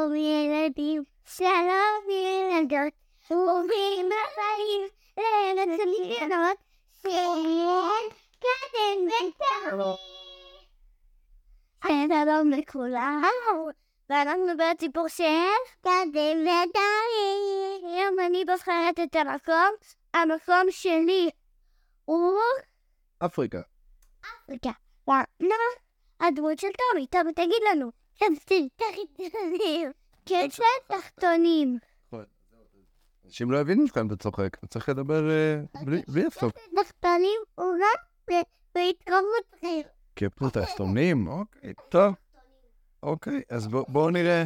שלום ילדים, שלום ילדות, ברוכים הבאים לארץ הניסיונות של קדם ותמי. שלום לכולם, ואנחנו בסיפור של קדם ותמי. היום אני בוחרת את המקום, המקום שלי הוא אפריקה. רגע, למה הדמות של טומי? טומי, תגיד לנו. קצת תחתונים. קצת תחתונים. אנשים לא יבינו כאן אתה צוחק, אתה צריך לדבר אה, בלי- בלי הפסוק. תחתונים הוא רק בהתקרבות אחר. קפטן תחתונים, אוקיי, טוב. אוקיי, אז בוא- בואו נראה.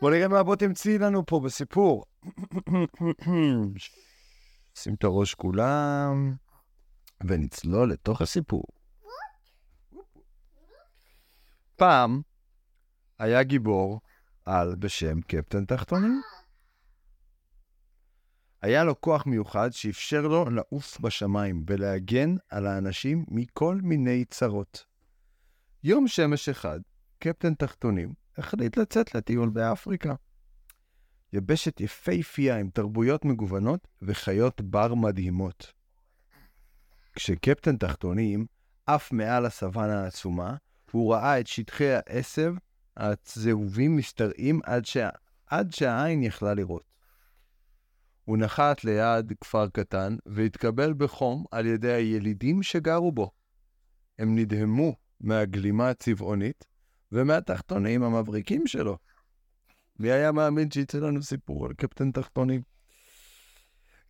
בואו נראה מה בוא תמצאי לנו פה בסיפור. שים את הראש כולם, ונצלול לתוך הסיפור. פעם היה גיבור על בשם קפטן תחתונים. היה לו כוח מיוחד שאפשר לו לעוף בשמיים ולהגן על האנשים מכל מיני צרות. יום שמש אחד, קפטן תחתונים החליט לצאת לטיול באפריקה. יבשת יפהפייה עם תרבויות מגוונות וחיות בר מדהימות. כשקפטן תחתונים עף מעל הסוואנה העצומה, הוא ראה את שטחי העשב הצהובים משתרעים עד, שה... עד שהעין יכלה לראות. הוא נחת ליד כפר קטן והתקבל בחום על ידי הילידים שגרו בו. הם נדהמו מהגלימה הצבעונית ומהתחתונים המבריקים שלו. מי היה מאמין שיצא לנו סיפור על קפטן תחתונים?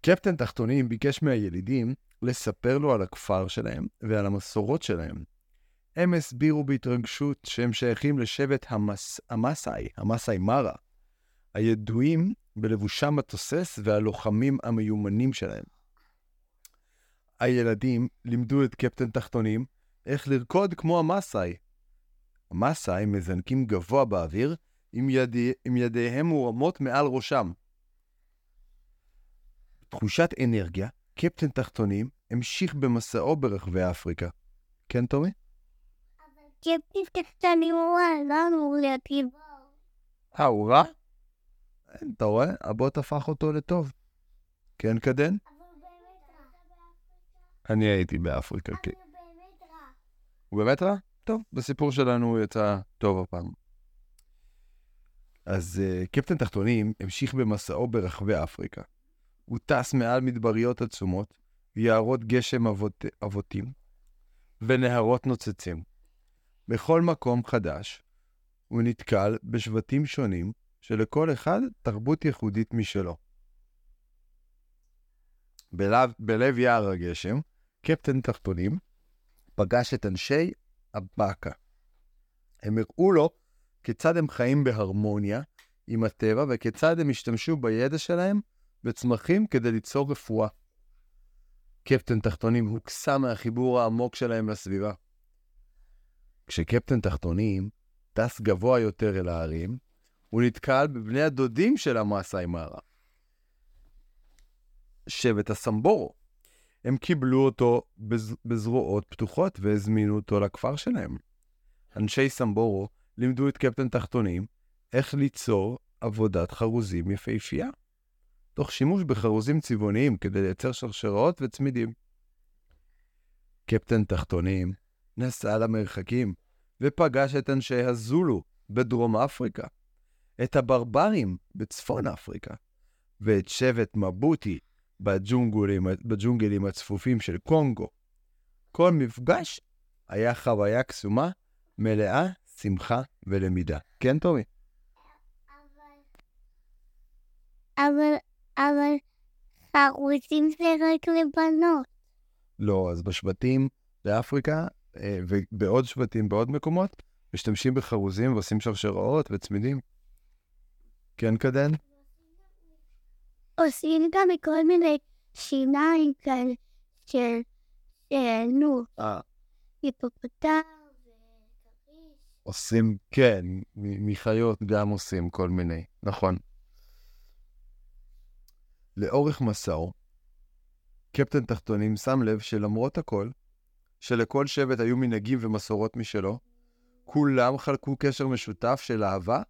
קפטן תחתונים ביקש מהילידים לספר לו על הכפר שלהם ועל המסורות שלהם. הם הסבירו בהתרגשות שהם שייכים לשבט המס... המסאי, המסאי מרה, הידועים בלבושם התוסס והלוחמים המיומנים שלהם. הילדים לימדו את קפטן תחתונים איך לרקוד כמו המסאי. המסאי מזנקים גבוה באוויר עם, ידי... עם ידיהם מורמות מעל ראשם. תחושת אנרגיה, קפטן תחתונים המשיך במסעו ברחבי אפריקה. כן, טומי? קפטן תחתונים הוא רע, לא אמור להיות גיבור. אה, הוא רע? אתה רואה? הבוט הפך אותו לטוב. כן, קדן? אני הייתי באפריקה, כן. הוא באמת רע? טוב, בסיפור שלנו הוא יצא טוב הפעם. אז uh, קפטן תחתונים המשיך במסעו ברחבי אפריקה. הוא טס מעל מדבריות עצומות, יערות גשם אבות, אבותים ונהרות נוצצים. בכל מקום חדש הוא נתקל בשבטים שונים שלכל אחד תרבות ייחודית משלו. בלב, בלב יער הגשם, קפטן תחתונים פגש את אנשי הבאקה. הם הראו לו כיצד הם חיים בהרמוניה עם הטבע וכיצד הם השתמשו בידע שלהם בצמחים כדי ליצור רפואה. קפטן תחתונים הוקסם מהחיבור העמוק שלהם לסביבה. כשקפטן תחתונים טס גבוה יותר אל ההרים, הוא נתקל בבני הדודים של המאסאי מארה. שבט הסמבורו. הם קיבלו אותו בז... בזרועות פתוחות והזמינו אותו לכפר שלהם. אנשי סמבורו לימדו את קפטן תחתונים איך ליצור עבודת חרוזים יפהפייה, תוך שימוש בחרוזים צבעוניים כדי לייצר שרשראות וצמידים. קפטן תחתונים נסע למרחקים ופגש את אנשי הזולו בדרום אפריקה, את הברברים בצפון אפריקה, ואת שבט מבוטי בג'ונגלים, בג'ונגלים הצפופים של קונגו. כל מפגש היה חוויה קסומה, מלאה שמחה ולמידה. כן, טומי? אבל, אבל חרוזים זה רק לבנות. לא, אז בשבטים באפריקה ובעוד שבטים בעוד מקומות, משתמשים בחרוזים ועושים שרשראות וצמידים. כן, קדן? עושים גם מכל מיני שיניים כאלה של, נו, אה. היפופוטם וכריש. עושים, כן, מחיות גם עושים כל מיני, נכון. לאורך מסעו, קפטן תחתונים שם לב שלמרות הכל, שלכל שבט היו מנהגים ומסורות משלו, כולם חלקו קשר משותף של אהבה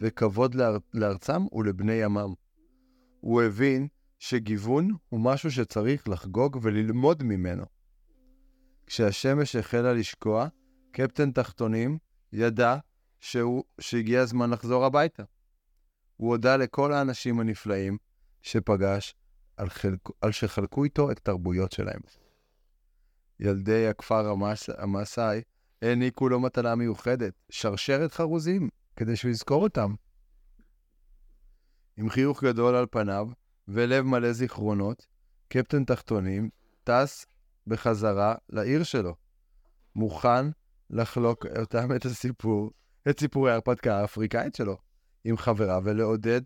וכבוד לאר... לארצם ולבני עמם. הוא הבין שגיוון הוא משהו שצריך לחגוג וללמוד ממנו. כשהשמש החלה לשקוע, קפטן תחתונים ידע שהוא, שהגיע הזמן לחזור הביתה. הוא הודה לכל האנשים הנפלאים שפגש על, חלק, על שחלקו איתו את התרבויות שלהם. ילדי הכפר המס, המסאי העניקו לו מטלה מיוחדת, שרשרת חרוזים, כדי שהוא יזכור אותם. עם חיוך גדול על פניו ולב מלא זיכרונות, קפטן תחתונים טס בחזרה לעיר שלו, מוכן לחלוק אותם את הסיפור, את סיפורי ההרפתקה האפריקאית שלו, עם חבריו ולעודד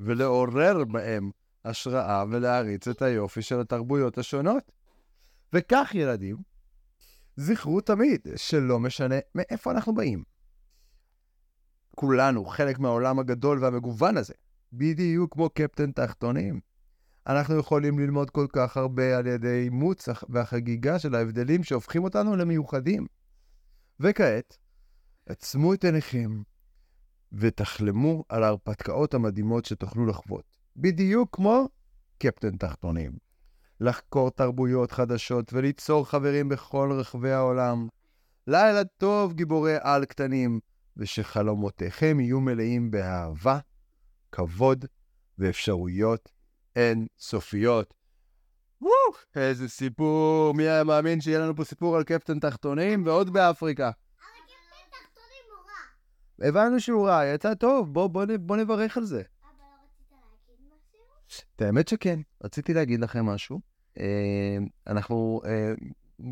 ולעורר בהם השראה ולהריץ את היופי של התרבויות השונות. וכך, ילדים, זכרו תמיד שלא משנה מאיפה אנחנו באים. כולנו חלק מהעולם הגדול והמגוון הזה, בדיוק כמו קפטן תחתונים. אנחנו יכולים ללמוד כל כך הרבה על ידי אימוץ והחגיגה של ההבדלים שהופכים אותנו למיוחדים. וכעת, עצמו את עיניכם ותחלמו על ההרפתקאות המדהימות שתוכלו לחוות. בדיוק כמו קפטן תחתונים. לחקור תרבויות חדשות וליצור חברים בכל רחבי העולם. לילה טוב, גיבורי על קטנים, ושחלומותיכם יהיו מלאים באהבה, כבוד ואפשרויות אין סופיות. וואו, איזה סיפור, מי היה מאמין שיהיה לנו פה סיפור על קפטן תחתונים ועוד באפריקה. הבנו שהוא רע, יצא טוב, בוא, בוא, בוא נברך על זה. את האמת שכן, רציתי להגיד לכם משהו. אה, אנחנו אה,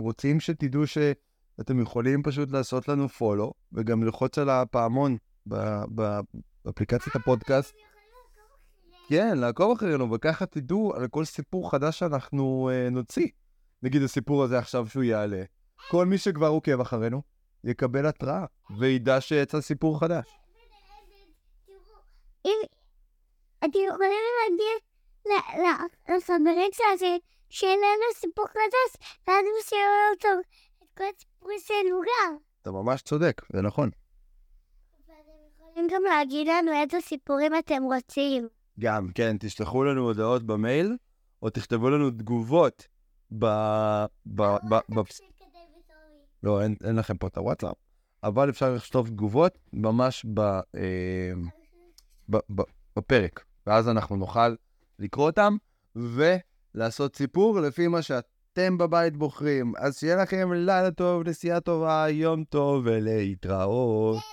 רוצים שתדעו שאתם יכולים פשוט לעשות לנו פולו, וגם ללחוץ על הפעמון באפליקציית הפודקאסט. כן, לעקוב אחרינו, וככה תדעו על כל סיפור חדש שאנחנו אה, נוציא. נגיד הסיפור הזה עכשיו שהוא יעלה. כל מי שכבר עוקב אחרינו, יקבל התראה, וידע שיצא סיפור חדש. אתם יכולים להגיד לחברים שלכם שאין לנו סיפור חדש, ואז הם שיראו אותו את כל הסיפורים שלנו גם. אתה ממש צודק, זה נכון. יכולים גם להגיד לנו איזה סיפורים אתם רוצים. גם, כן, תשלחו לנו הודעות במייל, או תכתבו לנו תגובות ב... ב... ב... ב... לא, אין, אין לכם פה את הוואטסאפ, אבל אפשר לכתוב תגובות ממש ב, אה, ב, ב, בפרק, ואז אנחנו נוכל לקרוא אותם ולעשות סיפור לפי מה שאתם בבית בוחרים. אז שיהיה לכם לילה טוב, נסיעה טובה, יום טוב ולהתראות.